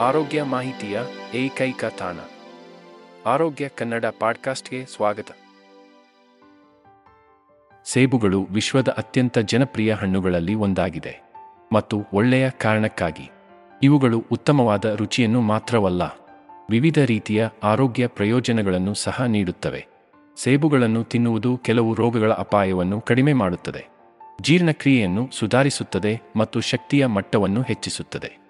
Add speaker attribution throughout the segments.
Speaker 1: ಆರೋಗ್ಯ ಮಾಹಿತಿಯ ಏಕೈಕ ತಾಣ. ಆರೋಗ್ಯ ಕನ್ನಡ ಪಾಡ್ಕಾಸ್ಟ್ಗೆ ಸ್ವಾಗತ. ಸೇಬುಗಳು ವಿಶ್ವದ ಅತ್ಯಂತ ಜನಪ್ರಿಯ ಹಣ್ಣುಗಳಲ್ಲಿ ಒಂದಾಗಿದೆ ಮತ್ತು ಒಳ್ಳೆಯ ಕಾರಣಕ್ಕಾಗಿ. ಇವುಗಳು ಉತ್ತಮವಾದ ರುಚಿಯನ್ನು ಮಾತ್ರವಲ್ಲ, ವಿವಿಧ ರೀತಿಯ ಆರೋಗ್ಯ ಪ್ರಯೋಜನಗಳನ್ನು ಸಹ ನೀಡುತ್ತವೆ. ಸೇಬುಗಳನ್ನು ತಿನ್ನುವುದು ಕೆಲವು ರೋಗಗಳ ಅಪಾಯವನ್ನು ಕಡಿಮೆ ಮಾಡುತ್ತದೆ. ಜೀರ್ಣಕ್ರಿಯೆಯನ್ನು ಸುಧಾರಿಸುತ್ತದೆ ಮತ್ತು ಶಕ್ತಿಯ ಮಟ್ಟವನ್ನು ಹೆಚ್ಚಿಸುತ್ತದೆ.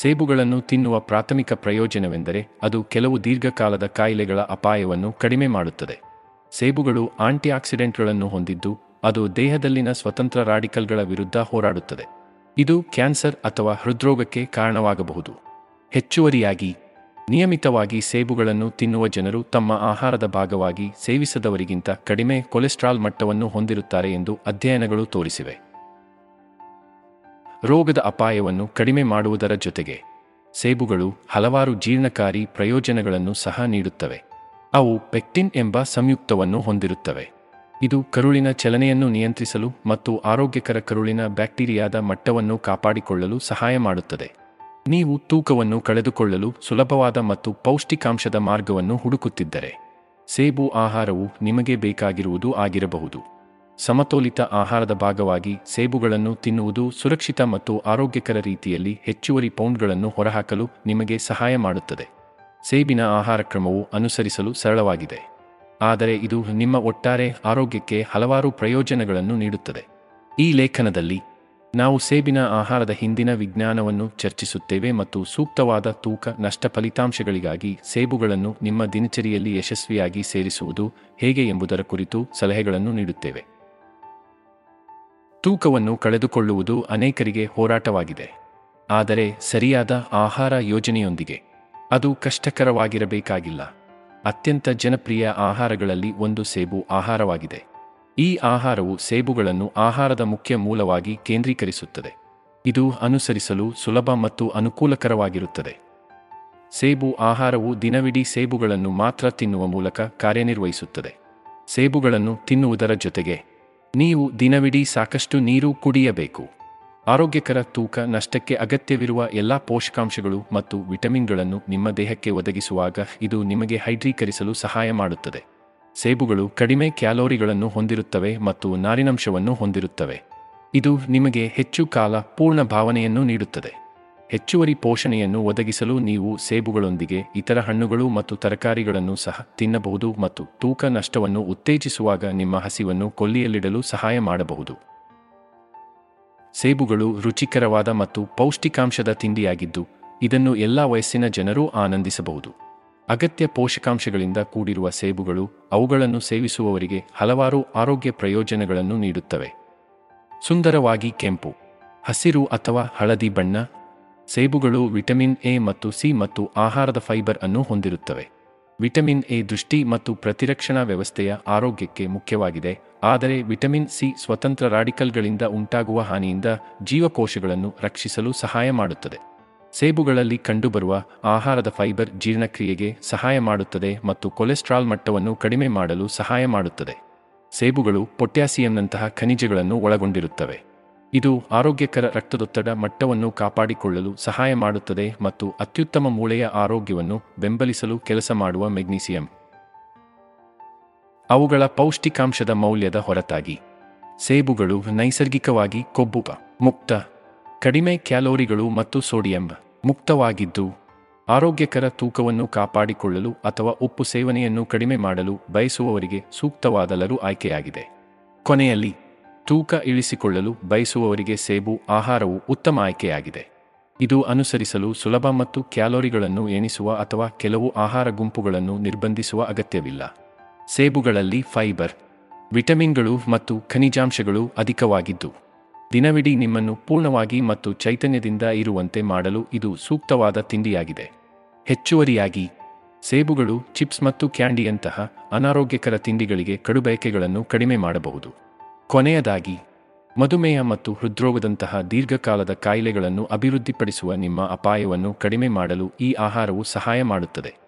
Speaker 1: ಸೇಬುಗಳನ್ನು ತಿನ್ನುವ ಪ್ರಾಥಮಿಕ ಪ್ರಯೋಜನವೆಂದರೆ ಅದು ಕೆಲವು ದೀರ್ಘಕಾಲದ ಕಾಯಿಲೆಗಳ ಅಪಾಯವನ್ನು ಕಡಿಮೆ ಮಾಡುತ್ತದೆ. ಸೇಬುಗಳು ಆಂಟಿಆಕ್ಸಿಡೆಂಟ್ಗಳನ್ನು ಹೊಂದಿದ್ದು, ಅದು ದೇಹದಲ್ಲಿನ ಸ್ವತಂತ್ರ ರಾಡಿಕಲ್ಗಳ ವಿರುದ್ಧ ಹೋರಾಡುತ್ತದೆ. ಇದು ಕ್ಯಾನ್ಸರ್ ಅಥವಾ ಹೃದ್ರೋಗಕ್ಕೆ ಕಾರಣವಾಗಬಹುದು. ಹೆಚ್ಚುವರಿಯಾಗಿ, ನಿಯಮಿತವಾಗಿ ಸೇಬುಗಳನ್ನು ತಿನ್ನುವ ಜನರು ತಮ್ಮ ಆಹಾರದ ಭಾಗವಾಗಿ ಸೇವಿಸದವರಿಗಿಂತ ಕಡಿಮೆ ಕೊಲೆಸ್ಟ್ರಾಲ್ ಮಟ್ಟವನ್ನು ಹೊಂದಿರುತ್ತಾರೆ ಎಂದು ಅಧ್ಯಯನಗಳು ತೋರಿಸಿವೆ. ರೋಗದ ಅಪಾಯವನ್ನು ಕಡಿಮೆ ಮಾಡುವುದರ ಜೊತೆಗೆ ಸೇಬುಗಳು ಹಲವಾರು ಜೀರ್ಣಕಾರಿ ಪ್ರಯೋಜನಗಳನ್ನು ಸಹ ನೀಡುತ್ತವೆ. ಅವು ಪೆಕ್ಟಿನ್ ಎಂಬ ಸಂಯುಕ್ತವನ್ನು ಹೊಂದಿರುತ್ತವೆ. ಇದು ಕರುಳಿನ ಚಲನೆಯನ್ನು ನಿಯಂತ್ರಿಸಲು ಮತ್ತು ಆರೋಗ್ಯಕರ ಕರುಳಿನ ಬ್ಯಾಕ್ಟೀರಿಯಾದ ಮಟ್ಟವನ್ನು ಕಾಪಾಡಿಕೊಳ್ಳಲು ಸಹಾಯ ಮಾಡುತ್ತದೆ. ನೀವು ತೂಕವನ್ನು ಕಳೆದುಕೊಳ್ಳಲು ಸುಲಭವಾದ ಮತ್ತು ಪೌಷ್ಟಿಕಾಂಶದ ಮಾರ್ಗವನ್ನು ಹುಡುಕುತ್ತಿದ್ದರೆ, ಸೇಬು ಆಹಾರವು ನಿಮಗೆ ಬೇಕಾಗಿರುವುದು ಆಗಿರಬಹುದು. ಸಮತೋಲಿತ ಆಹಾರದ ಭಾಗವಾಗಿ ಸೇಬುಗಳನ್ನು ತಿನ್ನುವುದು ಸುರಕ್ಷಿತ ಮತ್ತು ಆರೋಗ್ಯಕರ ರೀತಿಯಲ್ಲಿ ಹೆಚ್ಚುವರಿ ಪೌಂಡ್ಗಳನ್ನು ಹೊರಹಾಕಲು ನಿಮಗೆ ಸಹಾಯ ಮಾಡುತ್ತದೆ. ಸೇಬಿನ ಆಹಾರ ಕ್ರಮವು ಅನುಸರಿಸಲು ಸರಳವಾಗಿದೆ. ಆದರೆ ಇದು ನಿಮ್ಮ ಒಟ್ಟಾರೆ ಆರೋಗ್ಯಕ್ಕೆ ಹಲವಾರು ಪ್ರಯೋಜನಗಳನ್ನು ನೀಡುತ್ತದೆ. ಈ ಲೇಖನದಲ್ಲಿ ನಾವು ಸೇಬಿನ ಆಹಾರದ ಹಿಂದಿನ ವಿಜ್ಞಾನವನ್ನು ಚರ್ಚಿಸುತ್ತೇವೆ ಮತ್ತು ಸೂಕ್ತವಾದ ತೂಕ ನಷ್ಟ ಫಲಿತಾಂಶಗಳಿಗಾಗಿ ಸೇಬುಗಳನ್ನು ನಿಮ್ಮ ದಿನಚರಿಯಲ್ಲಿ ಯಶಸ್ವಿಯಾಗಿ ಸೇರಿಸುವುದು ಹೇಗೆ ಎಂಬುದರ ಕುರಿತು ಸಲಹೆಗಳನ್ನು ನೀಡುತ್ತೇವೆ. ತೂಕವನ್ನು ಕಳೆದುಕೊಳ್ಳುವುದು ಅನೇಕರಿಗೆ ಹೋರಾಟವಾಗಿದೆ. ಆದರೆ ಸರಿಯಾದ ಆಹಾರ ಯೋಜನೆಯೊಂದಿಗೆ ಅದು ಕಷ್ಟಕರವಾಗಿರಬೇಕಾಗಿಲ್ಲ. ಅತ್ಯಂತ ಜನಪ್ರಿಯ ಆಹಾರಗಳಲ್ಲಿ ಒಂದು ಸೇಬು ಆಹಾರವಾಗಿದೆ. ಈ ಆಹಾರವು ಸೇಬುಗಳನ್ನು ಆಹಾರದ ಮುಖ್ಯ ಮೂಲವಾಗಿ ಕೇಂದ್ರೀಕರಿಸುತ್ತದೆ. ಇದು ಅನುಸರಿಸಲು ಸುಲಭ ಮತ್ತು ಅನುಕೂಲಕರವಾಗಿರುತ್ತದೆ. ಸೇಬು ಆಹಾರವು ದಿನವಿಡೀ ಸೇಬುಗಳನ್ನು ಮಾತ್ರ ತಿನ್ನುವ ಮೂಲಕ ಕಾರ್ಯನಿರ್ವಹಿಸುತ್ತದೆ. ಸೇಬುಗಳನ್ನು ತಿನ್ನುವುದರ ಜೊತೆಗೆ ನೀವು ದಿನವಿಡೀ ಸಾಕಷ್ಟು ನೀರು ಕುಡಿಯಬೇಕು. ಆರೋಗ್ಯಕರ ತೂಕ, ನಷ್ಟಕ್ಕೆ ಅಗತ್ಯವಿರುವ ಎಲ್ಲ ಪೋಷಕಾಂಶಗಳು ಮತ್ತು ವಿಟಮಿನ್ಗಳನ್ನು ನಿಮ್ಮ ದೇಹಕ್ಕೆ ಒದಗಿಸುವಾಗ ಇದು ನಿಮಗೆ ಹೈಡ್ರೀಕರಿಸಲು ಸಹಾಯ ಮಾಡುತ್ತದೆ. ಸೇಬುಗಳು ಕಡಿಮೆ ಕ್ಯಾಲೋರಿಗಳನ್ನು ಹೊಂದಿರುತ್ತವೆ ಮತ್ತು ನಾರಿನಂಶವನ್ನು ಹೊಂದಿರುತ್ತವೆ. ಇದು ನಿಮಗೆ ಹೆಚ್ಚು ಕಾಲ ಪೂರ್ಣ ಭಾವನೆಯನ್ನು ನೀಡುತ್ತದೆ. ಹೆಚ್ಚುವರಿ ಪೋಷಣೆಯನ್ನು ಒದಗಿಸಲು ನೀವು ಸೇಬುಗಳೊಂದಿಗೆ ಇತರ ಹಣ್ಣುಗಳು ಮತ್ತು ತರಕಾರಿಗಳನ್ನು ಸಹ ತಿನ್ನಬಹುದು ಮತ್ತು ತೂಕ ನಷ್ಟವನ್ನು ಉತ್ತೇಜಿಸುವಾಗ ನಿಮ್ಮ ಹಸಿವನ್ನು ಕೊಲ್ಲಿಯಲ್ಲಿಡಲು ಸಹಾಯ ಮಾಡಬಹುದು. ಸೇಬುಗಳು ರುಚಿಕರವಾದ ಮತ್ತು ಪೌಷ್ಟಿಕಾಂಶದ ತಿಂಡಿಯಾಗಿದ್ದು, ಇದನ್ನು ಎಲ್ಲಾ ವಯಸ್ಸಿನ ಜನರೂ ಆನಂದಿಸಬಹುದು. ಅಗತ್ಯ ಪೋಷಕಾಂಶಗಳಿಂದ ಕೂಡಿರುವ ಸೇಬುಗಳು ಅವುಗಳನ್ನು ಸೇವಿಸುವವರಿಗೆ ಹಲವಾರು ಆರೋಗ್ಯ ಪ್ರಯೋಜನಗಳನ್ನು ನೀಡುತ್ತವೆ. ಸುಂದರವಾಗಿ ಕೆಂಪು, ಹಸಿರು ಅಥವಾ ಹಳದಿ ಬಣ್ಣ ಸೇಬುಗಳು ವಿಟಮಿನ್ ಎ ಮತ್ತು ಸಿ ಮತ್ತು ಆಹಾರದ ಫೈಬರ್ ಅನ್ನು ಹೊಂದಿರುತ್ತವೆ. ವಿಟಮಿನ್ ಎ ದೃಷ್ಟಿ ಮತ್ತು ಪ್ರತಿರಕ್ಷಣಾ ವ್ಯವಸ್ಥೆಯ ಆರೋಗ್ಯಕ್ಕೆ ಮುಖ್ಯವಾಗಿದೆ, ಆದರೆ ವಿಟಮಿನ್ ಸಿ ಸ್ವತಂತ್ರ ರಾಡಿಕಲ್ಗಳಿಂದ ಉಂಟಾಗುವ ಹಾನಿಯಿಂದ ಜೀವಕೋಶಗಳನ್ನು ರಕ್ಷಿಸಲು ಸಹಾಯ ಮಾಡುತ್ತದೆ. ಸೇಬುಗಳಲ್ಲಿ ಕಂಡುಬರುವ ಆಹಾರದ ಫೈಬರ್ ಜೀರ್ಣಕ್ರಿಯೆಗೆ ಸಹಾಯ ಮಾಡುತ್ತದೆ ಮತ್ತು ಕೊಲೆಸ್ಟ್ರಾಲ್ ಮಟ್ಟವನ್ನು ಕಡಿಮೆ ಮಾಡಲು ಸಹಾಯ ಮಾಡುತ್ತದೆ. ಸೇಬುಗಳು ಪೊಟ್ಯಾಸಿಯಂನಂತಹ ಖನಿಜಗಳನ್ನು ಒಳಗೊಂಡಿರುತ್ತವೆ. ಇದು ಆರೋಗ್ಯಕರ ರಕ್ತದೊತ್ತಡ ಮಟ್ಟವನ್ನು ಕಾಪಾಡಿಕೊಳ್ಳಲು ಸಹಾಯ ಮಾಡುತ್ತದೆ ಮತ್ತು ಅತ್ಯುತ್ತಮ ಮೂಳೆಯ ಆರೋಗ್ಯವನ್ನು ಬೆಂಬಲಿಸಲು ಕೆಲಸ ಮಾಡುವ ಮೆಗ್ನೀಸಿಯಂ. ಅವುಗಳ ಪೌಷ್ಟಿಕಾಂಶದ ಮೌಲ್ಯದ ಹೊರತಾಗಿ. ಸೇಬುಗಳು ನೈಸರ್ಗಿಕವಾಗಿ ಕೊಬ್ಬು, ಮುಕ್ತ, ಕಡಿಮೆ ಕ್ಯಾಲೋರಿಗಳು ಮತ್ತು ಸೋಡಿಯಂ, ಮುಕ್ತವಾಗಿದ್ದು, ಆರೋಗ್ಯಕರ ತೂಕವನ್ನು ಕಾಪಾಡಿಕೊಳ್ಳಲು ಅಥವಾ ಉಪ್ಪು ಸೇವನೆಯನ್ನು ಕಡಿಮೆ ಮಾಡಲು ಬಯಸುವವರಿಗೆ ಸೂಕ್ತವಾದ ಲರು ಆಯ್ಕೆಯಾಗಿದೆ. ಕೊನೆಯಲ್ಲಿ ತೂಕ ಇಳಿಸಿಕೊಳ್ಳಲು ಬಯಸುವವರಿಗೆ ಸೇಬು ಆಹಾರವು ಉತ್ತಮ ಆಯ್ಕೆಯಾಗಿದೆ. ಇದು ಅನುಸರಿಸಲು ಸುಲಭ ಮತ್ತು ಕ್ಯಾಲೋರಿಗಳನ್ನು ಎಣಿಸುವ ಅಥವಾ ಕೆಲವು ಆಹಾರ ಗುಂಪುಗಳನ್ನು ನಿರ್ಬಂಧಿಸುವ ಅಗತ್ಯವಿಲ್ಲ. ಸೇಬುಗಳಲ್ಲಿ ಫೈಬರ್, ವಿಟಮಿನ್ಗಳು ಮತ್ತು ಖನಿಜಾಂಶಗಳು ಅಧಿಕವಾಗಿದ್ದು, ದಿನವಿಡೀ ನಿಮ್ಮನ್ನು ಪೂರ್ಣವಾಗಿ ಮತ್ತು ಚೈತನ್ಯದಿಂದ ಇರುವಂತೆ ಮಾಡಲು ಇದು ಸೂಕ್ತವಾದ ತಿಂಡಿಯಾಗಿದೆ. ಹೆಚ್ಚುವರಿಯಾಗಿ, ಸೇಬುಗಳು ಚಿಪ್ಸ್ ಮತ್ತು ಕ್ಯಾಂಡಿಯಂತಹ ಅನಾರೋಗ್ಯಕರ ತಿಂಡಿಗಳಿಗೆ ಕಡುಬಯಕೆಗಳನ್ನು ಕಡಿಮೆ ಮಾಡಬಹುದು. ಕೊನೆಯದಾಗಿ, ಮಧುಮೇಹ ಮತ್ತು ಹೃದ್ರೋಗದಂತಹ ದೀರ್ಘಕಾಲದ ಕಾಯಿಲೆಗಳನ್ನು ಅಭಿವೃದ್ಧಿಪಡಿಸುವ ನಿಮ್ಮ ಅಪಾಯವನ್ನು ಕಡಿಮೆ ಮಾಡಲು ಈ ಆಹಾರವು ಸಹಾಯ ಮಾಡುತ್ತದೆ.